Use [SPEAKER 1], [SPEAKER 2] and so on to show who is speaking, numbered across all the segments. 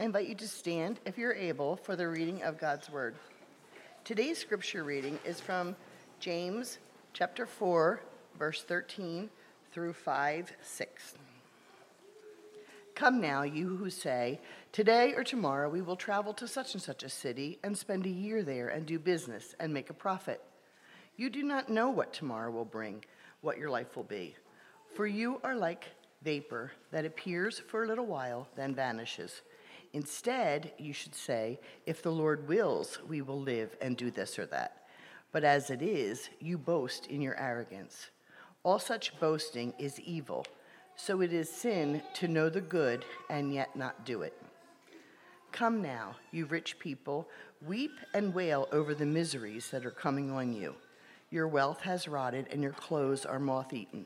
[SPEAKER 1] I invite you to stand, if you're able, for the reading of God's Word. Today's scripture reading is from James chapter 4, verse 13 through 5 6. Come now, you who say, Today or tomorrow we will travel to such and such a city and spend a year there and do business and make a profit. You do not know what tomorrow will bring, what your life will be. For you are like vapor that appears for a little while, then vanishes. Instead, you should say, If the Lord wills, we will live and do this or that. But as it is, you boast in your arrogance. All such boasting is evil. So it is sin to know the good and yet not do it. Come now, you rich people, weep and wail over the miseries that are coming on you. Your wealth has rotted, and your clothes are moth eaten.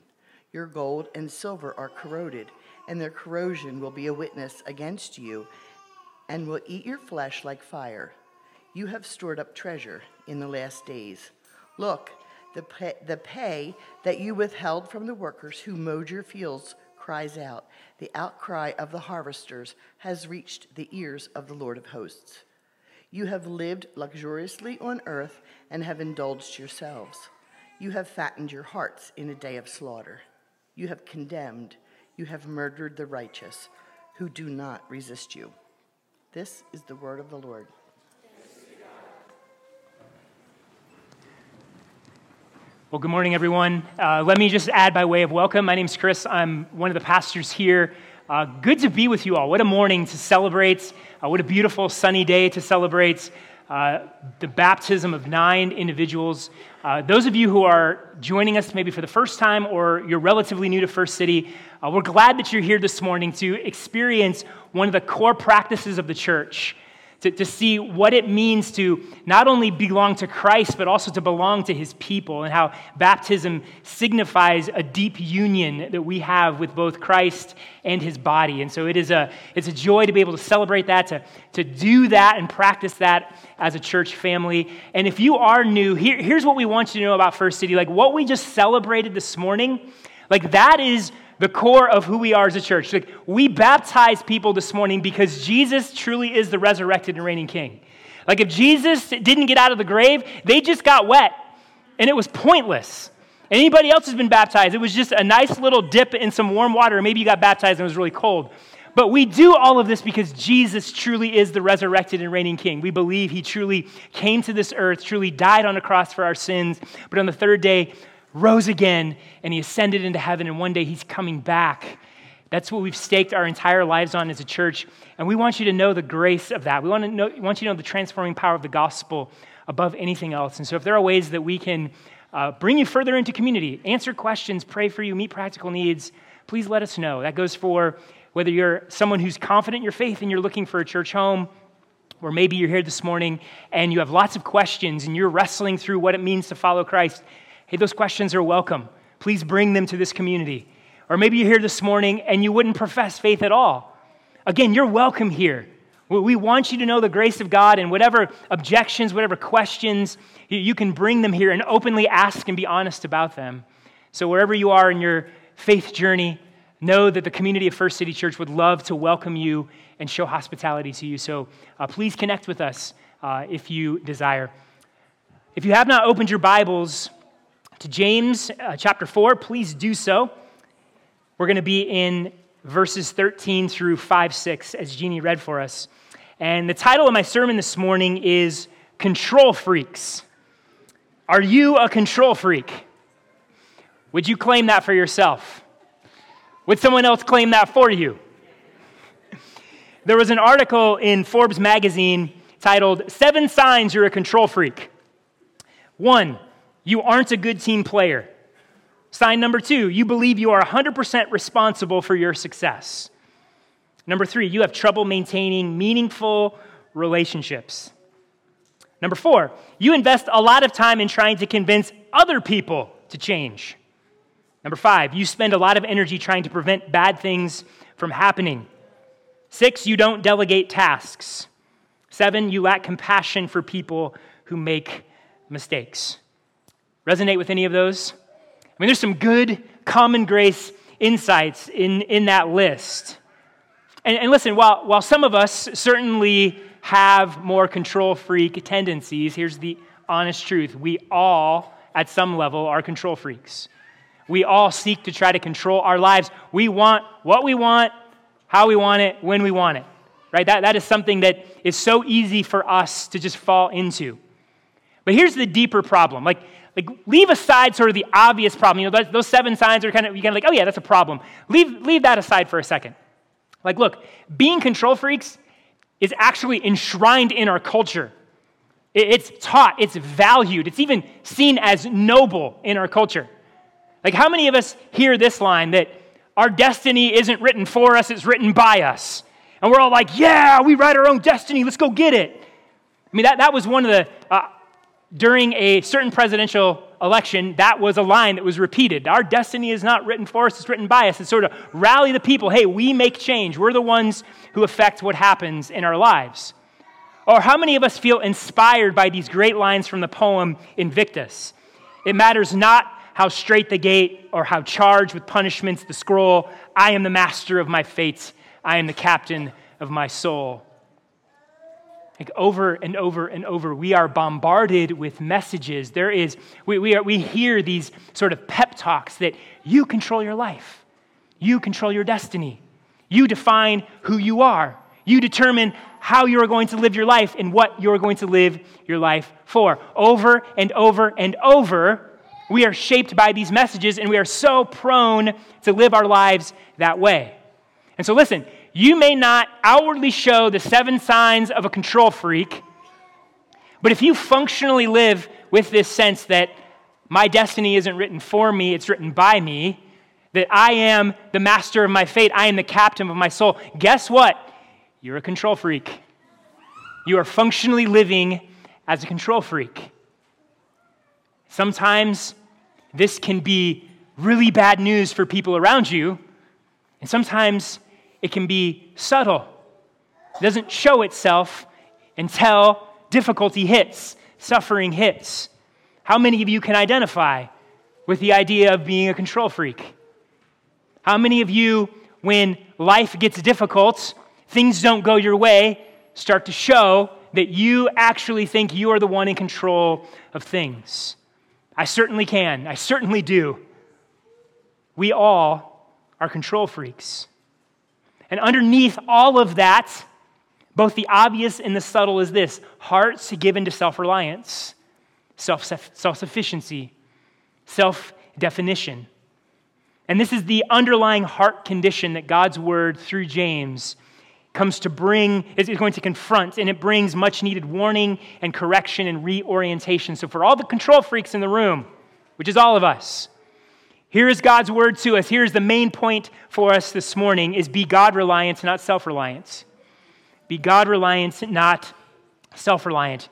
[SPEAKER 1] Your gold and silver are corroded, and their corrosion will be a witness against you and will eat your flesh like fire. You have stored up treasure in the last days. Look, the pay, the pay that you withheld from the workers who mowed your fields cries out. The outcry of the harvesters has reached the ears of the Lord of hosts. You have lived luxuriously on earth and have indulged yourselves. You have fattened your hearts in a day of slaughter. You have condemned, you have murdered the righteous who do not resist you. This is the word of the Lord.
[SPEAKER 2] Well, good morning, everyone. Uh, let me just add by way of welcome. My name's Chris. I'm one of the pastors here. Uh, good to be with you all. What a morning to celebrate. Uh, what a beautiful sunny day to celebrate uh, the baptism of nine individuals. Uh, those of you who are joining us maybe for the first time or you're relatively new to First City, uh, we're glad that you're here this morning to experience one of the core practices of the church to, to see what it means to not only belong to Christ, but also to belong to his people, and how baptism signifies a deep union that we have with both Christ and his body. And so it is a, it's a joy to be able to celebrate that, to, to do that and practice that as a church family. And if you are new, here, here's what we want you to know about First City. Like what we just celebrated this morning, like that is the core of who we are as a church. Like, we baptize people this morning because Jesus truly is the resurrected and reigning king. Like, if Jesus didn't get out of the grave, they just got wet and it was pointless. Anybody else has been baptized, it was just a nice little dip in some warm water, maybe you got baptized and it was really cold. But we do all of this because Jesus truly is the resurrected and reigning king. We believe he truly came to this earth, truly died on a cross for our sins, but on the third day rose again, and he ascended into heaven, and one day he's coming back. That's what we've staked our entire lives on as a church. And we want you to know the grace of that. We want, to know, want you to know the transforming power of the gospel above anything else. And so, if there are ways that we can uh, bring you further into community, answer questions, pray for you, meet practical needs, please let us know. That goes for whether you're someone who's confident in your faith and you're looking for a church home, or maybe you're here this morning and you have lots of questions and you're wrestling through what it means to follow Christ. Hey, those questions are welcome. Please bring them to this community. Or maybe you're here this morning and you wouldn't profess faith at all. Again, you're welcome here. We want you to know the grace of God and whatever objections, whatever questions, you can bring them here and openly ask and be honest about them. So, wherever you are in your faith journey, know that the community of First City Church would love to welcome you and show hospitality to you. So, uh, please connect with us uh, if you desire. If you have not opened your Bibles, to James uh, chapter 4, please do so. We're going to be in verses 13 through 5 6, as Jeannie read for us. And the title of my sermon this morning is Control Freaks. Are you a control freak? Would you claim that for yourself? Would someone else claim that for you? There was an article in Forbes magazine titled Seven Signs You're a Control Freak. One, you aren't a good team player. Sign number two, you believe you are 100% responsible for your success. Number three, you have trouble maintaining meaningful relationships. Number four, you invest a lot of time in trying to convince other people to change. Number five, you spend a lot of energy trying to prevent bad things from happening. Six, you don't delegate tasks. Seven, you lack compassion for people who make mistakes. Resonate with any of those? I mean, there's some good common grace insights in, in that list. And, and listen, while, while some of us certainly have more control freak tendencies, here's the honest truth. We all, at some level, are control freaks. We all seek to try to control our lives. We want what we want, how we want it, when we want it. Right? That, that is something that is so easy for us to just fall into. But here's the deeper problem. Like, like leave aside sort of the obvious problem. You know, those, seven signs are kind of, you kind of like, oh yeah, that's a problem. Leave, leave that aside for a second. Like, look, being control freaks is actually enshrined in our culture. It's taught, it's valued, it's even seen as noble in our culture. Like, how many of us hear this line that our destiny isn't written for us, it's written by us? And we're all like, yeah, we write our own destiny, let's go get it. I mean, that, that was one of the, uh, during a certain presidential election, that was a line that was repeated. Our destiny is not written for us, it's written by us. It's sort of rally the people hey, we make change. We're the ones who affect what happens in our lives. Or how many of us feel inspired by these great lines from the poem Invictus? It matters not how straight the gate or how charged with punishments the scroll. I am the master of my fate. I am the captain of my soul. Like over and over and over, we are bombarded with messages. There is, we, we, are, we hear these sort of pep talks that you control your life, you control your destiny, you define who you are, you determine how you are going to live your life and what you are going to live your life for. Over and over and over, we are shaped by these messages, and we are so prone to live our lives that way. And so, listen, you may not outwardly show the seven signs of a control freak, but if you functionally live with this sense that my destiny isn't written for me, it's written by me, that I am the master of my fate, I am the captain of my soul, guess what? You're a control freak. You are functionally living as a control freak. Sometimes this can be really bad news for people around you, and sometimes it can be subtle. It doesn't show itself until difficulty hits, suffering hits. How many of you can identify with the idea of being a control freak? How many of you, when life gets difficult, things don't go your way, start to show that you actually think you are the one in control of things? I certainly can. I certainly do. We all are control freaks. And underneath all of that, both the obvious and the subtle is this hearts given to self reliance, self sufficiency, self definition. And this is the underlying heart condition that God's word through James comes to bring, is going to confront, and it brings much needed warning and correction and reorientation. So, for all the control freaks in the room, which is all of us, here is God's word to us. Here's the main point for us this morning is be God reliant, not self reliance. Be God reliant, not self reliant.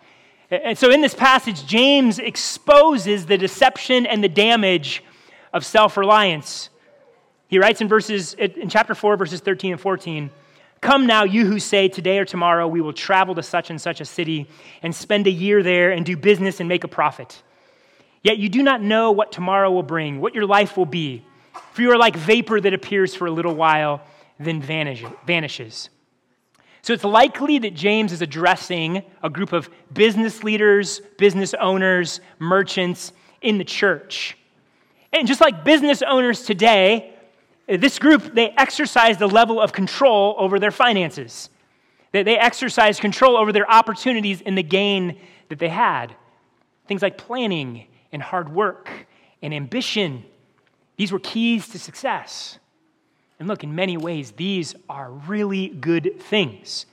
[SPEAKER 2] And so in this passage, James exposes the deception and the damage of self reliance. He writes in verses in chapter 4, verses 13 and 14. Come now, you who say, Today or tomorrow we will travel to such and such a city and spend a year there and do business and make a profit. Yet you do not know what tomorrow will bring, what your life will be. For you are like vapor that appears for a little while, then vanishes. So it's likely that James is addressing a group of business leaders, business owners, merchants in the church. And just like business owners today, this group, they exercised a level of control over their finances. They, they exercised control over their opportunities and the gain that they had. Things like planning and hard work and ambition. These were keys to success. And look, in many ways, these are really good things.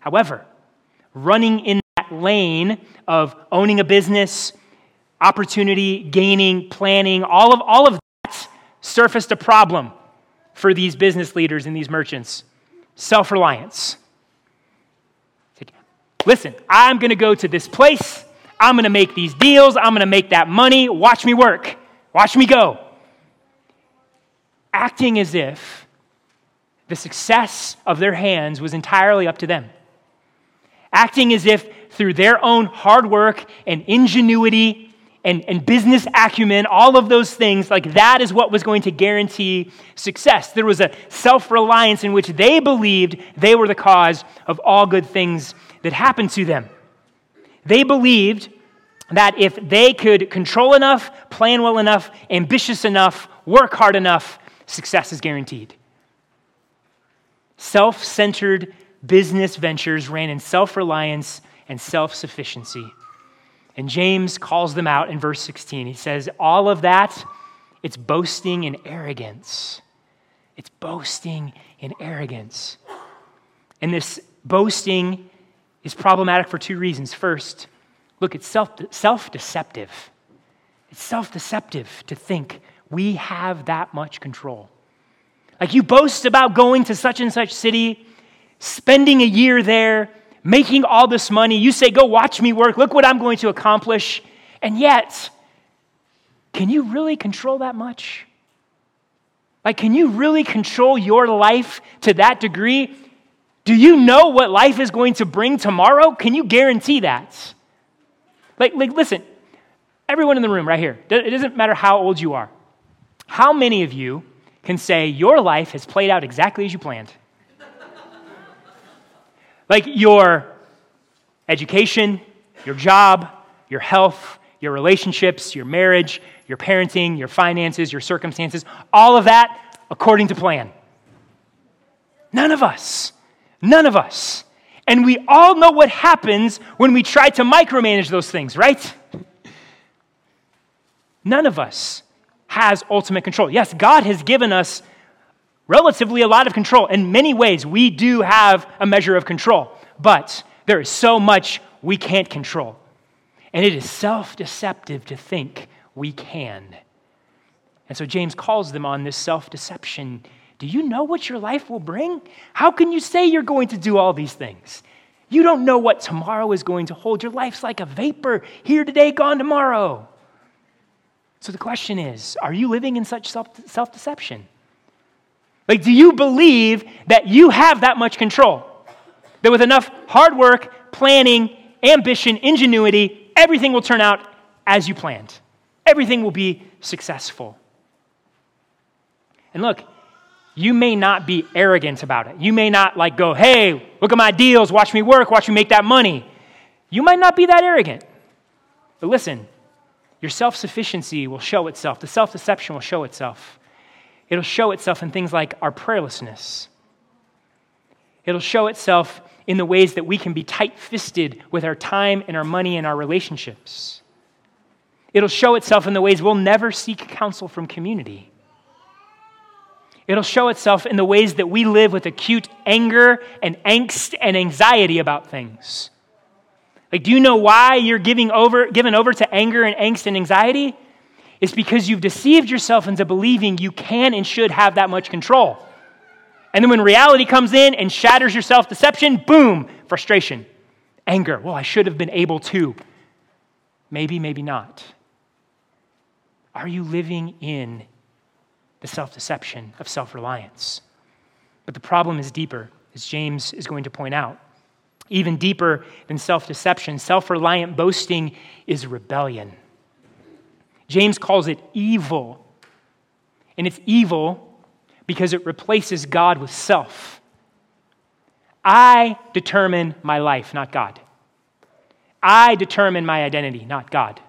[SPEAKER 2] However, running in that lane of owning a business, opportunity, gaining, planning, all of, all of that surfaced a problem for these business leaders and these merchants self reliance. Listen, I'm going to go to this place. I'm going to make these deals. I'm going to make that money. Watch me work. Watch me go. Acting as if the success of their hands was entirely up to them. Acting as if through their own hard work and ingenuity and, and business acumen, all of those things, like that is what was going to guarantee success. There was a self reliance in which they believed they were the cause of all good things that happened to them. They believed that if they could control enough, plan well enough, ambitious enough, work hard enough, success is guaranteed. Self centered business ventures ran in self reliance and self sufficiency. And James calls them out in verse 16. He says, All of that, it's boasting and arrogance. It's boasting and arrogance. And this boasting is problematic for two reasons. First, look, it's self deceptive. It's self deceptive to think we have that much control. Like you boast about going to such and such city, spending a year there, making all this money. You say, Go watch me work. Look what I'm going to accomplish. And yet, can you really control that much? Like, can you really control your life to that degree? Do you know what life is going to bring tomorrow? Can you guarantee that? Like, like listen, everyone in the room right here, it doesn't matter how old you are. How many of you can say your life has played out exactly as you planned? like your education, your job, your health, your relationships, your marriage, your parenting, your finances, your circumstances, all of that according to plan. None of us. None of us. And we all know what happens when we try to micromanage those things, right? None of us has ultimate control. Yes, God has given us relatively a lot of control. In many ways, we do have a measure of control, but there is so much we can't control. And it is self deceptive to think we can. And so James calls them on this self deception. Do you know what your life will bring? How can you say you're going to do all these things? You don't know what tomorrow is going to hold. Your life's like a vapor, here today, gone tomorrow. So the question is are you living in such self deception? Like, do you believe that you have that much control? That with enough hard work, planning, ambition, ingenuity, everything will turn out as you planned? Everything will be successful. And look, you may not be arrogant about it. You may not like go, hey, look at my deals, watch me work, watch me make that money. You might not be that arrogant. But listen, your self sufficiency will show itself, the self deception will show itself. It'll show itself in things like our prayerlessness. It'll show itself in the ways that we can be tight fisted with our time and our money and our relationships. It'll show itself in the ways we'll never seek counsel from community. It'll show itself in the ways that we live with acute anger and angst and anxiety about things. Like, do you know why you're giving over, given over to anger and angst and anxiety? It's because you've deceived yourself into believing you can and should have that much control. And then when reality comes in and shatters your self deception, boom, frustration, anger. Well, I should have been able to. Maybe, maybe not. Are you living in the self deception of self reliance? But the problem is deeper, as James is going to point out. Even deeper than self deception, self reliant boasting is rebellion. James calls it evil. And it's evil because it replaces God with self. I determine my life, not God. I determine my identity, not God.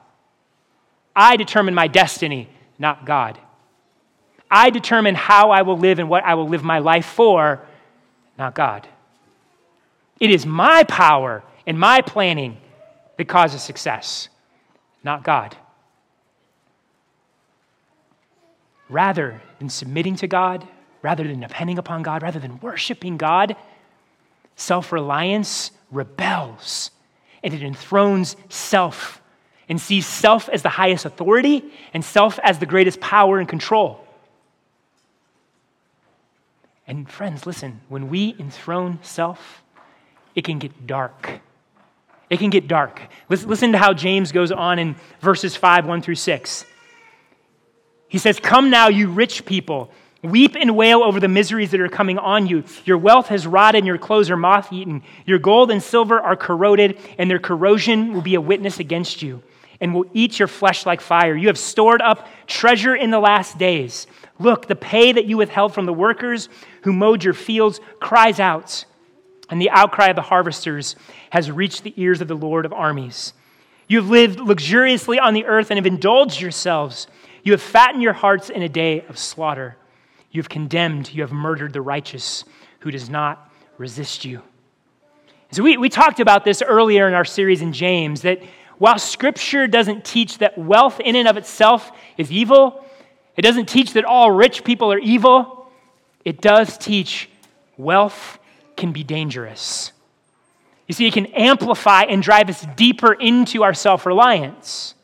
[SPEAKER 2] I determine my destiny, not God. I determine how I will live and what I will live my life for, not God. It is my power and my planning that causes success, not God. Rather than submitting to God, rather than depending upon God, rather than worshiping God, self reliance rebels and it enthrones self and sees self as the highest authority and self as the greatest power and control. And friends, listen, when we enthrone self, it can get dark. It can get dark. Listen to how James goes on in verses 5, 1 through 6. He says, Come now, you rich people. Weep and wail over the miseries that are coming on you. Your wealth has rotted and your clothes are moth eaten. Your gold and silver are corroded, and their corrosion will be a witness against you. and will eat your flesh like fire. You have stored up treasure in the last days. Look, the pay that you withheld from the workers who mowed your fields cries out, and the outcry of the harvesters has reached the ears of the Lord of armies. You have lived luxuriously on the earth and have indulged yourselves. You have fattened your hearts in a day of slaughter. You have condemned, you have murdered the righteous who does not resist you. So, we, we talked about this earlier in our series in James that while Scripture doesn't teach that wealth in and of itself is evil, it doesn't teach that all rich people are evil, it does teach wealth can be dangerous. You see, it can amplify and drive us deeper into our self reliance.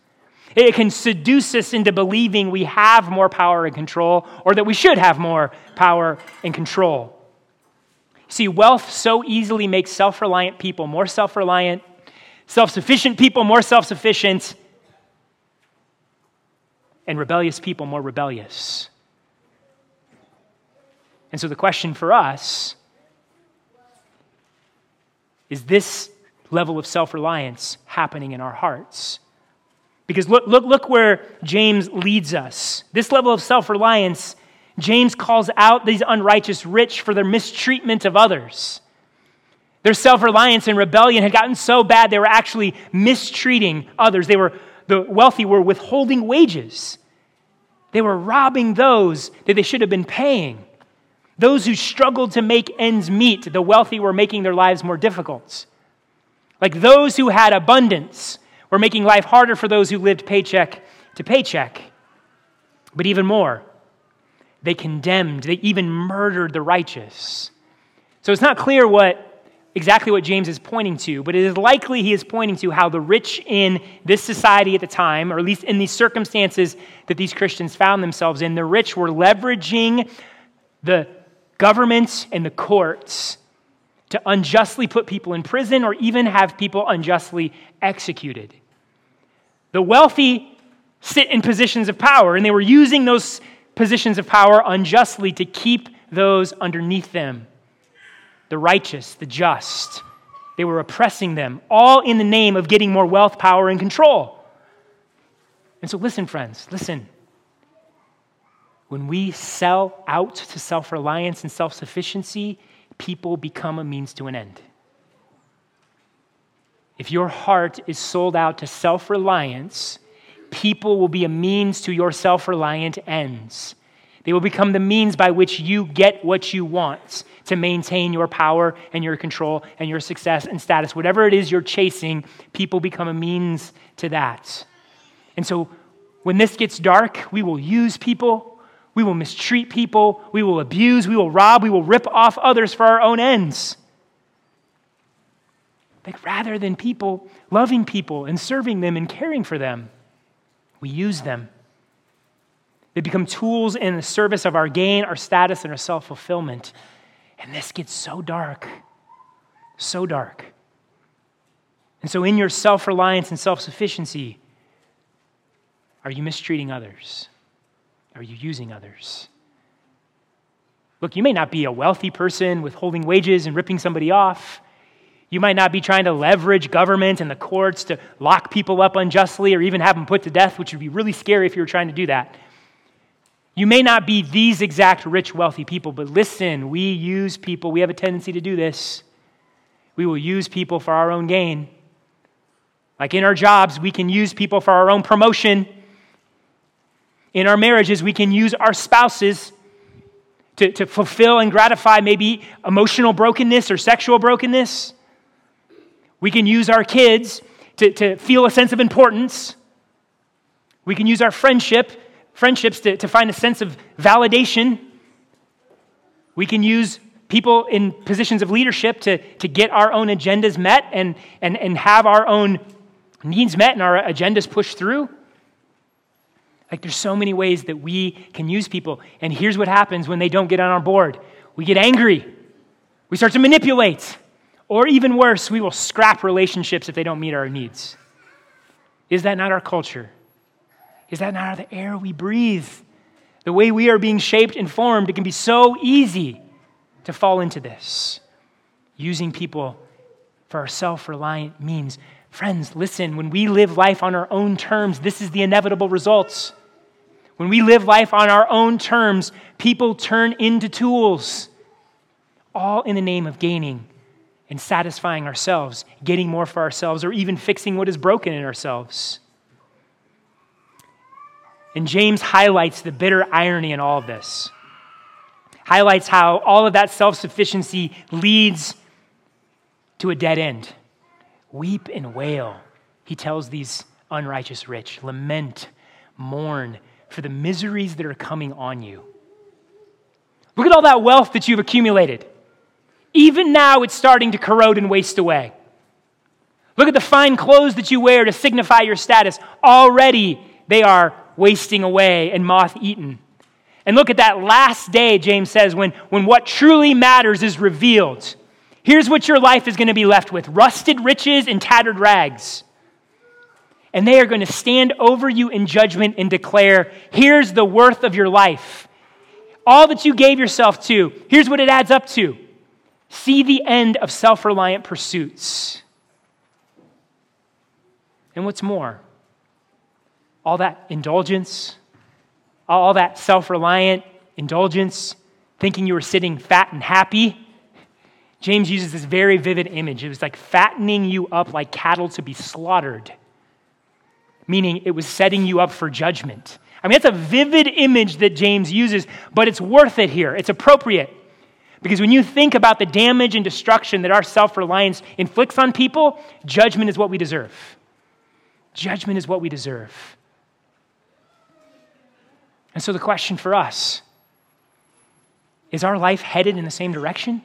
[SPEAKER 2] It can seduce us into believing we have more power and control, or that we should have more power and control. See, wealth so easily makes self reliant people more self reliant, self sufficient people more self sufficient, and rebellious people more rebellious. And so the question for us is this level of self reliance happening in our hearts? Because look, look, look where James leads us. This level of self reliance, James calls out these unrighteous rich for their mistreatment of others. Their self reliance and rebellion had gotten so bad they were actually mistreating others. They were, the wealthy were withholding wages. They were robbing those that they should have been paying. Those who struggled to make ends meet, the wealthy were making their lives more difficult. Like those who had abundance were making life harder for those who lived paycheck to paycheck. But even more, they condemned, they even murdered the righteous. So it's not clear what exactly what James is pointing to, but it is likely he is pointing to how the rich in this society at the time, or at least in these circumstances that these Christians found themselves in, the rich were leveraging the government and the courts to unjustly put people in prison or even have people unjustly executed. The wealthy sit in positions of power, and they were using those positions of power unjustly to keep those underneath them the righteous, the just. They were oppressing them, all in the name of getting more wealth, power, and control. And so, listen, friends, listen. When we sell out to self reliance and self sufficiency, people become a means to an end. If your heart is sold out to self reliance, people will be a means to your self reliant ends. They will become the means by which you get what you want to maintain your power and your control and your success and status. Whatever it is you're chasing, people become a means to that. And so when this gets dark, we will use people we will mistreat people. We will abuse. We will rob. We will rip off others for our own ends. Like rather than people loving people and serving them and caring for them, we use them. They become tools in the service of our gain, our status, and our self fulfillment. And this gets so dark, so dark. And so, in your self reliance and self sufficiency, are you mistreating others? Are you using others? Look, you may not be a wealthy person withholding wages and ripping somebody off. You might not be trying to leverage government and the courts to lock people up unjustly or even have them put to death, which would be really scary if you were trying to do that. You may not be these exact rich, wealthy people, but listen, we use people. We have a tendency to do this. We will use people for our own gain. Like in our jobs, we can use people for our own promotion in our marriages, we can use our spouses to, to fulfill and gratify maybe emotional brokenness or sexual brokenness. We can use our kids to, to feel a sense of importance. We can use our friendship, friendships to, to find a sense of validation. We can use people in positions of leadership to, to get our own agendas met and, and, and have our own needs met and our agendas pushed through. Like there's so many ways that we can use people. And here's what happens when they don't get on our board we get angry, we start to manipulate, or even worse, we will scrap relationships if they don't meet our needs. Is that not our culture? Is that not the air we breathe? The way we are being shaped and formed, it can be so easy to fall into this. Using people for our self reliant means Friends, listen, when we live life on our own terms, this is the inevitable results. When we live life on our own terms, people turn into tools, all in the name of gaining and satisfying ourselves, getting more for ourselves, or even fixing what is broken in ourselves. And James highlights the bitter irony in all of this, highlights how all of that self sufficiency leads to a dead end. Weep and wail, he tells these unrighteous rich. Lament, mourn for the miseries that are coming on you. Look at all that wealth that you've accumulated. Even now, it's starting to corrode and waste away. Look at the fine clothes that you wear to signify your status. Already, they are wasting away and moth eaten. And look at that last day, James says, when, when what truly matters is revealed. Here's what your life is going to be left with rusted riches and tattered rags. And they are going to stand over you in judgment and declare, Here's the worth of your life. All that you gave yourself to, here's what it adds up to. See the end of self reliant pursuits. And what's more, all that indulgence, all that self reliant indulgence, thinking you were sitting fat and happy. James uses this very vivid image. It was like fattening you up like cattle to be slaughtered, meaning it was setting you up for judgment. I mean, that's a vivid image that James uses, but it's worth it here. It's appropriate. Because when you think about the damage and destruction that our self reliance inflicts on people, judgment is what we deserve. Judgment is what we deserve. And so the question for us is our life headed in the same direction?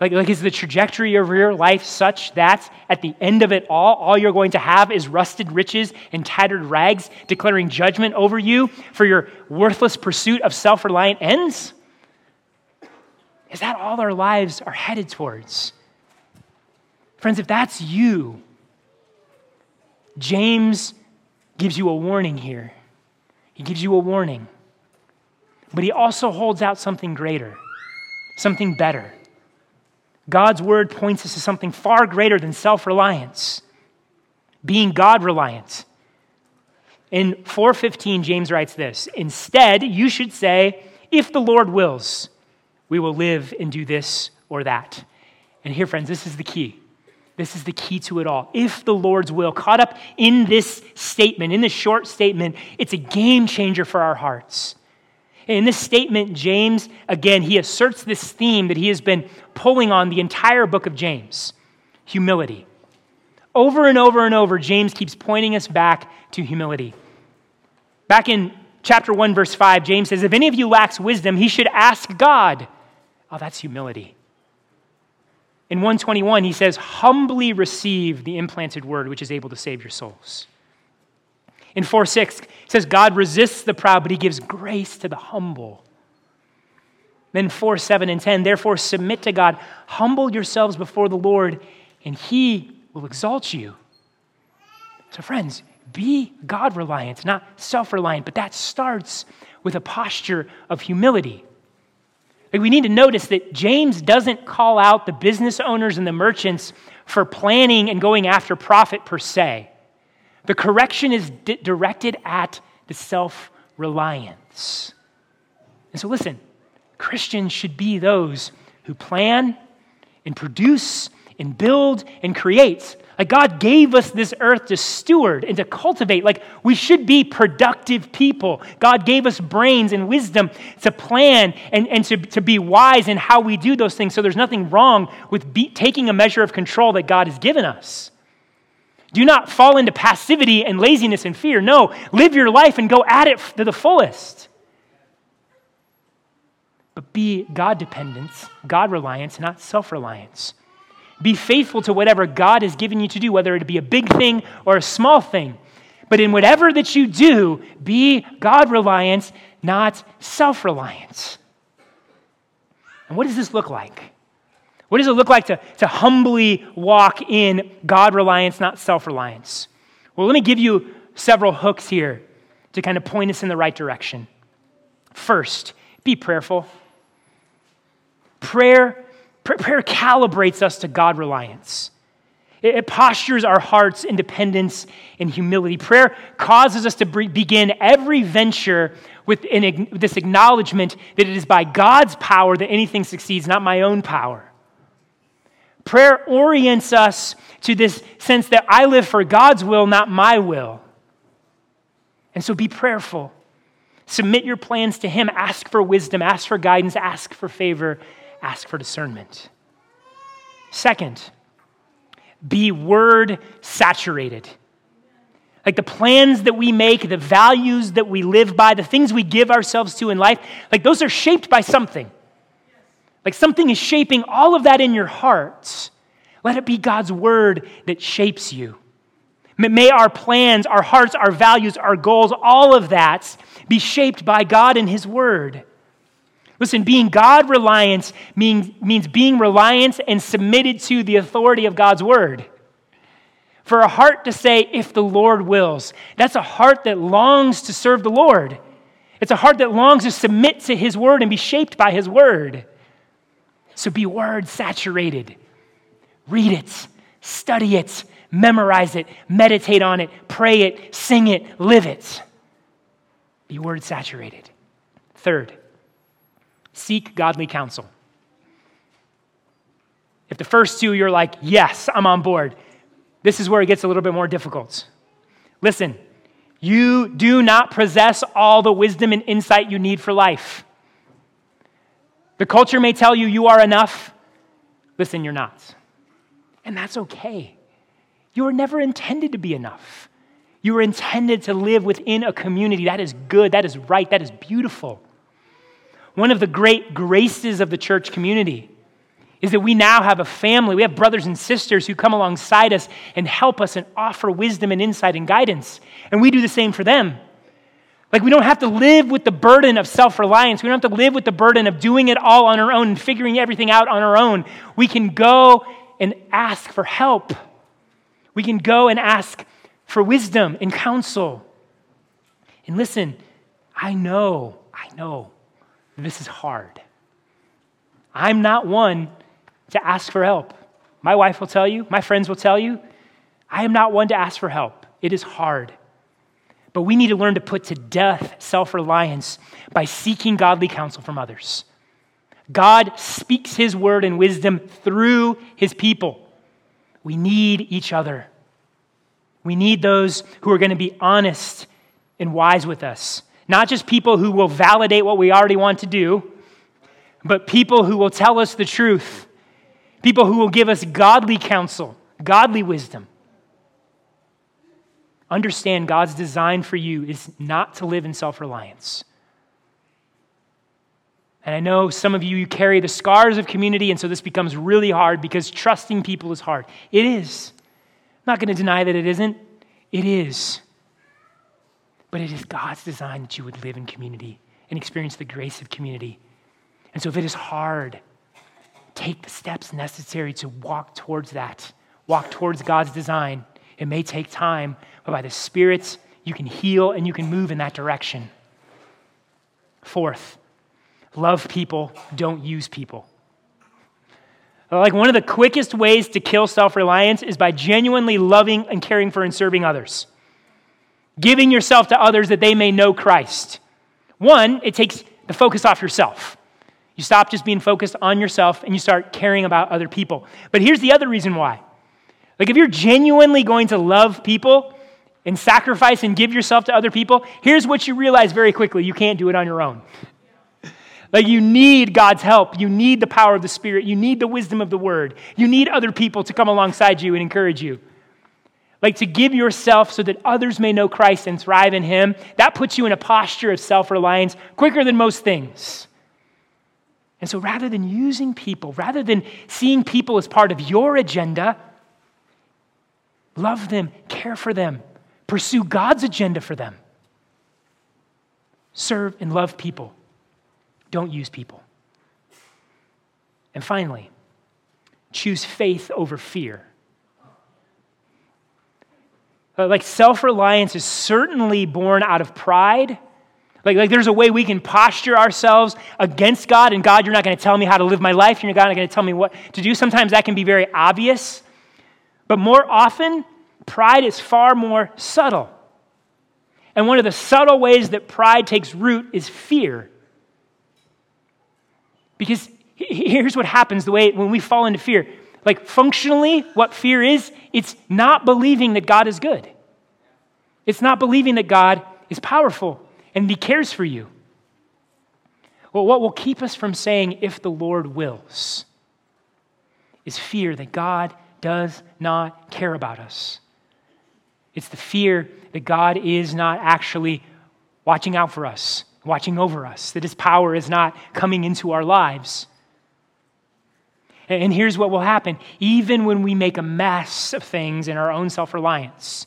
[SPEAKER 2] Like, like, is the trajectory of your life such that at the end of it all, all you're going to have is rusted riches and tattered rags declaring judgment over you for your worthless pursuit of self reliant ends? Is that all our lives are headed towards? Friends, if that's you, James gives you a warning here. He gives you a warning. But he also holds out something greater, something better. God's word points us to something far greater than self reliance, being God reliant. In 415, James writes this Instead, you should say, if the Lord wills, we will live and do this or that. And here, friends, this is the key. This is the key to it all. If the Lord's will, caught up in this statement, in this short statement, it's a game changer for our hearts. In this statement, James, again, he asserts this theme that he has been pulling on the entire book of James humility. Over and over and over, James keeps pointing us back to humility. Back in chapter 1, verse 5, James says, If any of you lacks wisdom, he should ask God Oh, that's humility. In 121, he says, humbly receive the implanted word which is able to save your souls. In 4 6, he says, God resists the proud, but he gives grace to the humble. Then 4 7 and 10, therefore submit to God, humble yourselves before the Lord, and he will exalt you. So, friends, be God reliant, not self reliant, but that starts with a posture of humility. Like we need to notice that James doesn't call out the business owners and the merchants for planning and going after profit per se. The correction is di- directed at the self reliance. And so, listen, Christians should be those who plan and produce and build and create like God gave us this earth to steward and to cultivate. Like we should be productive people. God gave us brains and wisdom to plan and, and to, to be wise in how we do those things. So there's nothing wrong with be, taking a measure of control that God has given us. Do not fall into passivity and laziness and fear. No, live your life and go at it to the fullest. But be God dependence, God reliance, not self reliance. Be faithful to whatever God has given you to do, whether it be a big thing or a small thing. But in whatever that you do, be God reliant, not self reliance. And what does this look like? What does it look like to, to humbly walk in God reliance, not self reliance? Well, let me give you several hooks here to kind of point us in the right direction. First, be prayerful. Prayer Prayer calibrates us to God reliance. It postures our hearts in dependence and humility. Prayer causes us to begin every venture with this acknowledgement that it is by God's power that anything succeeds, not my own power. Prayer orients us to this sense that I live for God's will, not my will. And so be prayerful. Submit your plans to Him. Ask for wisdom, ask for guidance, ask for favor, ask for discernment. Second, be word saturated. Like the plans that we make, the values that we live by, the things we give ourselves to in life, like those are shaped by something. Like something is shaping all of that in your heart. Let it be God's word that shapes you. May our plans, our hearts, our values, our goals, all of that be shaped by God and His Word. Listen, being God reliant means, means being reliant and submitted to the authority of God's Word. For a heart to say, if the Lord wills, that's a heart that longs to serve the Lord. It's a heart that longs to submit to His Word and be shaped by His Word. So be Word saturated. Read it, study it, memorize it, meditate on it, pray it, sing it, live it. Be word saturated. Third, seek godly counsel. If the first two you're like, yes, I'm on board, this is where it gets a little bit more difficult. Listen, you do not possess all the wisdom and insight you need for life. The culture may tell you you are enough. Listen, you're not. And that's okay. You were never intended to be enough. You were intended to live within a community. That is good, that is right, that is beautiful. One of the great graces of the church community is that we now have a family. We have brothers and sisters who come alongside us and help us and offer wisdom and insight and guidance. And we do the same for them. Like, we don't have to live with the burden of self reliance. We don't have to live with the burden of doing it all on our own and figuring everything out on our own. We can go and ask for help. We can go and ask for wisdom and counsel. And listen, I know, I know this is hard. I'm not one to ask for help. My wife will tell you, my friends will tell you, I am not one to ask for help. It is hard. But we need to learn to put to death self reliance by seeking godly counsel from others. God speaks his word and wisdom through his people. We need each other. We need those who are going to be honest and wise with us. Not just people who will validate what we already want to do, but people who will tell us the truth. People who will give us godly counsel, godly wisdom. Understand God's design for you is not to live in self reliance. And I know some of you, you carry the scars of community, and so this becomes really hard because trusting people is hard. It is. I'm not going to deny that it isn't. It is. But it is God's design that you would live in community and experience the grace of community. And so if it is hard, take the steps necessary to walk towards that, walk towards God's design. It may take time, but by the Spirit, you can heal and you can move in that direction. Fourth, love people, don't use people. Like one of the quickest ways to kill self reliance is by genuinely loving and caring for and serving others, giving yourself to others that they may know Christ. One, it takes the focus off yourself. You stop just being focused on yourself and you start caring about other people. But here's the other reason why. Like, if you're genuinely going to love people and sacrifice and give yourself to other people, here's what you realize very quickly you can't do it on your own. Like you need God's help. You need the power of the Spirit. You need the wisdom of the Word. You need other people to come alongside you and encourage you. Like to give yourself so that others may know Christ and thrive in Him, that puts you in a posture of self reliance quicker than most things. And so rather than using people, rather than seeing people as part of your agenda, love them, care for them, pursue God's agenda for them. Serve and love people. Don't use people. And finally, choose faith over fear. Uh, like self reliance is certainly born out of pride. Like, like there's a way we can posture ourselves against God, and God, you're not going to tell me how to live my life. And you're not going to tell me what to do. Sometimes that can be very obvious. But more often, pride is far more subtle. And one of the subtle ways that pride takes root is fear. Because here's what happens the way when we fall into fear. Like, functionally, what fear is, it's not believing that God is good. It's not believing that God is powerful and He cares for you. Well, what will keep us from saying, if the Lord wills, is fear that God does not care about us. It's the fear that God is not actually watching out for us, watching over us, that His power is not coming into our lives. And here's what will happen even when we make a mess of things in our own self reliance,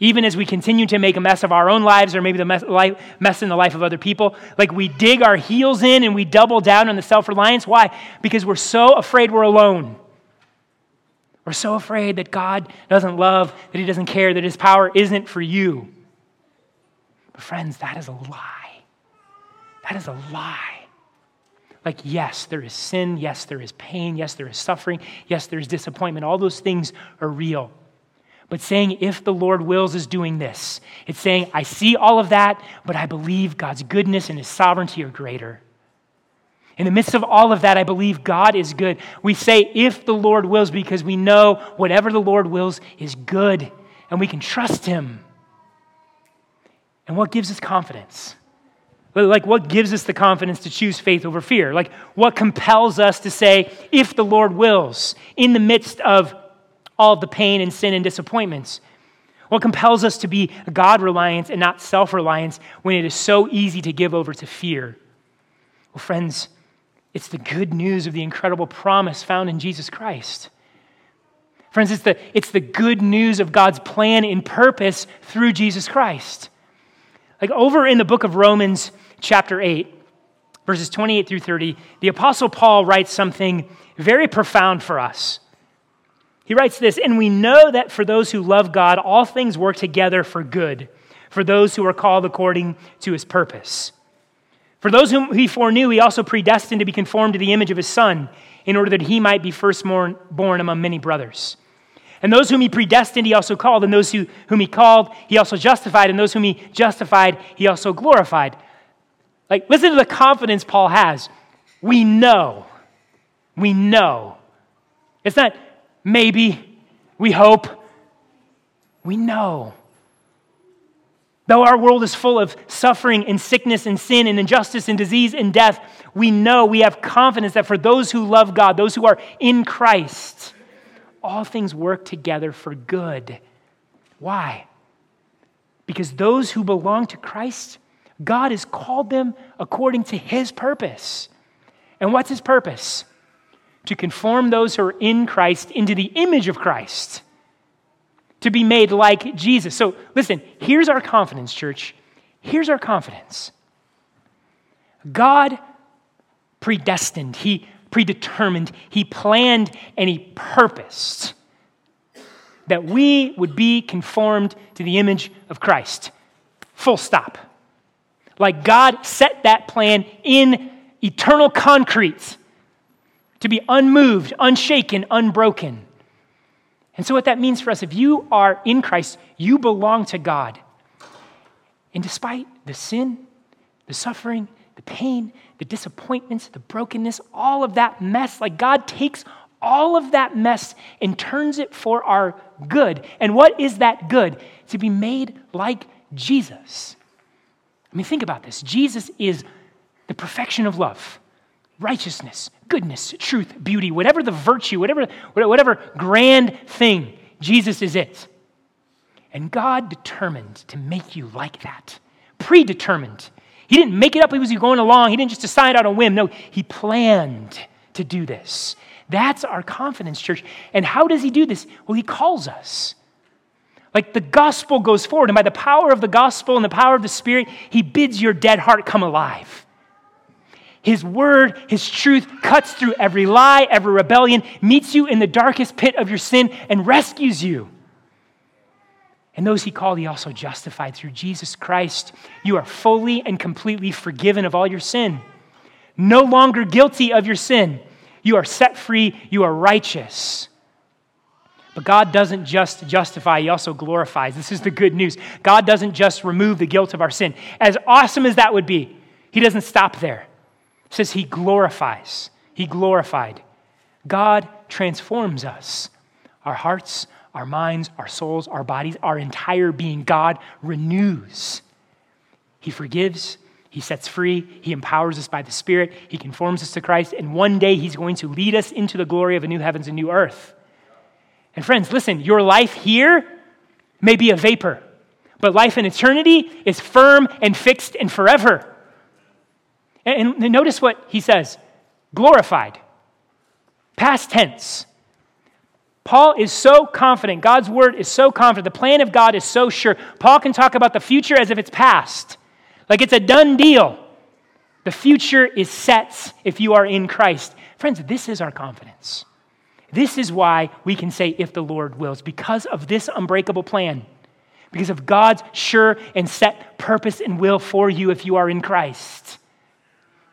[SPEAKER 2] even as we continue to make a mess of our own lives or maybe the mess, life, mess in the life of other people, like we dig our heels in and we double down on the self reliance. Why? Because we're so afraid we're alone. We're so afraid that God doesn't love, that He doesn't care, that His power isn't for you. But, friends, that is a lie. That is a lie. Like, yes, there is sin. Yes, there is pain. Yes, there is suffering. Yes, there's disappointment. All those things are real. But saying, if the Lord wills, is doing this. It's saying, I see all of that, but I believe God's goodness and his sovereignty are greater. In the midst of all of that, I believe God is good. We say, if the Lord wills, because we know whatever the Lord wills is good, and we can trust him. And what gives us confidence? Like, what gives us the confidence to choose faith over fear? Like, what compels us to say, if the Lord wills, in the midst of all of the pain and sin and disappointments? What compels us to be God reliance and not self reliance when it is so easy to give over to fear? Well, friends, it's the good news of the incredible promise found in Jesus Christ. Friends, it's the, it's the good news of God's plan and purpose through Jesus Christ. Like over in the book of Romans, chapter 8, verses 28 through 30, the Apostle Paul writes something very profound for us. He writes this, and we know that for those who love God, all things work together for good, for those who are called according to his purpose. For those whom he foreknew, he also predestined to be conformed to the image of his Son, in order that he might be firstborn among many brothers. And those whom he predestined, he also called. And those who, whom he called, he also justified. And those whom he justified, he also glorified. Like, listen to the confidence Paul has. We know. We know. It's not maybe, we hope. We know. Though our world is full of suffering and sickness and sin and injustice and disease and death, we know, we have confidence that for those who love God, those who are in Christ, all things work together for good. Why? Because those who belong to Christ, God has called them according to his purpose. And what's his purpose? To conform those who are in Christ into the image of Christ to be made like Jesus. So listen, here's our confidence, church. Here's our confidence God predestined, He predetermined, He planned, and He purposed that we would be conformed to the image of Christ. Full stop. Like God set that plan in eternal concrete to be unmoved, unshaken, unbroken. And so, what that means for us, if you are in Christ, you belong to God. And despite the sin, the suffering, the pain, the disappointments, the brokenness, all of that mess, like God takes all of that mess and turns it for our good. And what is that good? To be made like Jesus. I mean, think about this Jesus is the perfection of love righteousness, goodness, truth, beauty, whatever the virtue, whatever, whatever grand thing, Jesus is it. And God determined to make you like that, predetermined. He didn't make it up as he was going along. He didn't just decide on a whim. No, he planned to do this. That's our confidence, church. And how does he do this? Well, he calls us. Like the gospel goes forward, and by the power of the gospel and the power of the Spirit, he bids your dead heart come alive. His word, His truth cuts through every lie, every rebellion, meets you in the darkest pit of your sin, and rescues you. And those He called, He also justified through Jesus Christ. You are fully and completely forgiven of all your sin. No longer guilty of your sin. You are set free. You are righteous. But God doesn't just justify, He also glorifies. This is the good news. God doesn't just remove the guilt of our sin. As awesome as that would be, He doesn't stop there. It says He glorifies. He glorified. God transforms us. Our hearts, our minds, our souls, our bodies, our entire being. God renews. He forgives, He sets free, He empowers us by the Spirit, He conforms us to Christ, and one day He's going to lead us into the glory of a new heavens and new earth. And friends, listen, your life here may be a vapor, but life in eternity is firm and fixed and forever. And, and notice what he says glorified, past tense. Paul is so confident. God's word is so confident. The plan of God is so sure. Paul can talk about the future as if it's past, like it's a done deal. The future is set if you are in Christ. Friends, this is our confidence. This is why we can say, if the Lord wills, because of this unbreakable plan, because of God's sure and set purpose and will for you if you are in Christ.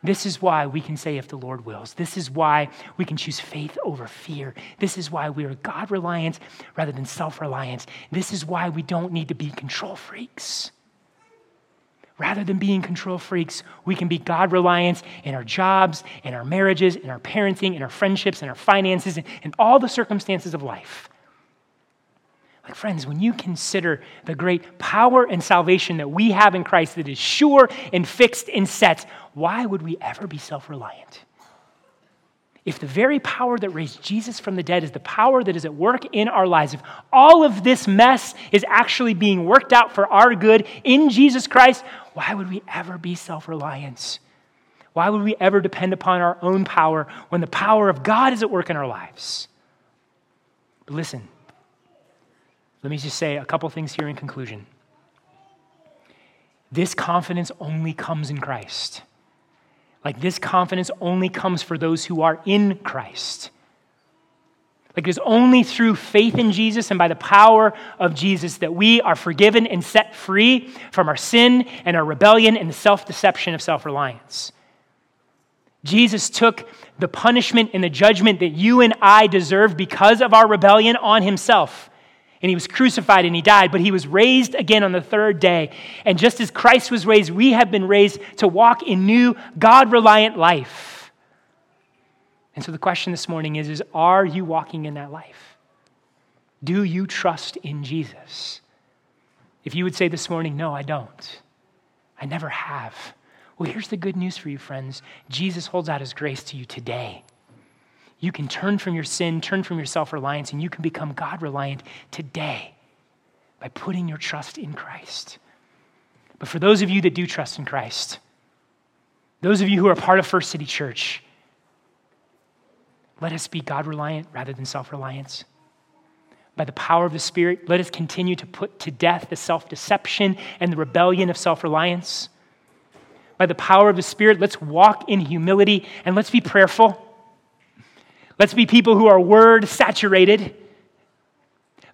[SPEAKER 2] This is why we can say, if the Lord wills. This is why we can choose faith over fear. This is why we are God reliant rather than self reliant. This is why we don't need to be control freaks. Rather than being control freaks, we can be God reliant in our jobs, in our marriages, in our parenting, in our friendships, in our finances, in all the circumstances of life. Like, friends, when you consider the great power and salvation that we have in Christ that is sure and fixed and set, why would we ever be self reliant? If the very power that raised Jesus from the dead is the power that is at work in our lives, if all of this mess is actually being worked out for our good in Jesus Christ, why would we ever be self reliant? Why would we ever depend upon our own power when the power of God is at work in our lives? But listen, let me just say a couple things here in conclusion. This confidence only comes in Christ. Like this confidence only comes for those who are in Christ. Like it is only through faith in Jesus and by the power of Jesus that we are forgiven and set free from our sin and our rebellion and the self deception of self reliance. Jesus took the punishment and the judgment that you and I deserve because of our rebellion on himself and he was crucified and he died, but he was raised again on the third day. And just as Christ was raised, we have been raised to walk in new, God reliant life. And so the question this morning is, is Are you walking in that life? Do you trust in Jesus? If you would say this morning, No, I don't, I never have. Well, here's the good news for you, friends Jesus holds out his grace to you today you can turn from your sin, turn from your self reliance, and you can become God reliant today by putting your trust in Christ. But for those of you that do trust in Christ, those of you who are part of First City Church, let us be God reliant rather than self reliance. By the power of the Spirit, let us continue to put to death the self deception and the rebellion of self reliance. By the power of the Spirit, let's walk in humility and let's be prayerful. Let's be people who are word saturated.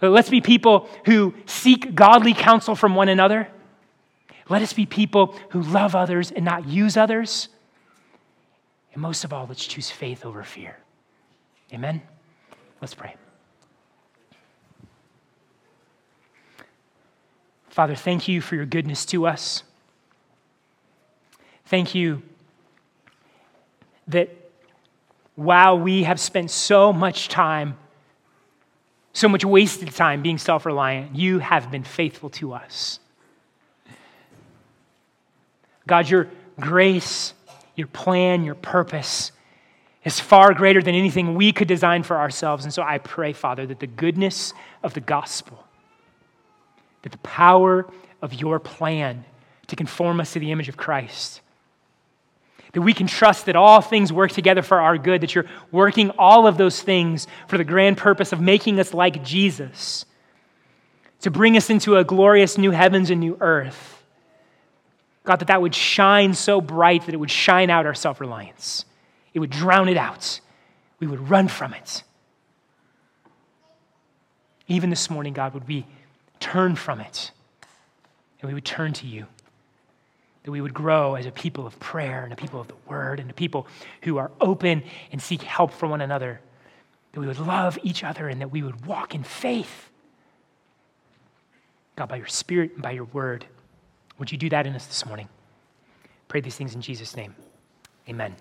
[SPEAKER 2] Let's be people who seek godly counsel from one another. Let us be people who love others and not use others. And most of all, let's choose faith over fear. Amen? Let's pray. Father, thank you for your goodness to us. Thank you that while we have spent so much time, so much wasted time being self reliant, you have been faithful to us. God, your grace, your plan, your purpose is far greater than anything we could design for ourselves. And so I pray, Father, that the goodness of the gospel, that the power of your plan to conform us to the image of Christ, that we can trust that all things work together for our good, that you're working all of those things for the grand purpose of making us like Jesus, to bring us into a glorious new heavens and new earth. God, that that would shine so bright that it would shine out our self reliance, it would drown it out. We would run from it. Even this morning, God, would we turn from it and we would turn to you that we would grow as a people of prayer and a people of the word and a people who are open and seek help from one another. that we would love each other, and that we would walk in faith. God, by your Spirit and by your word, would you do that in us this morning? Pray these things in Jesus' name. Amen.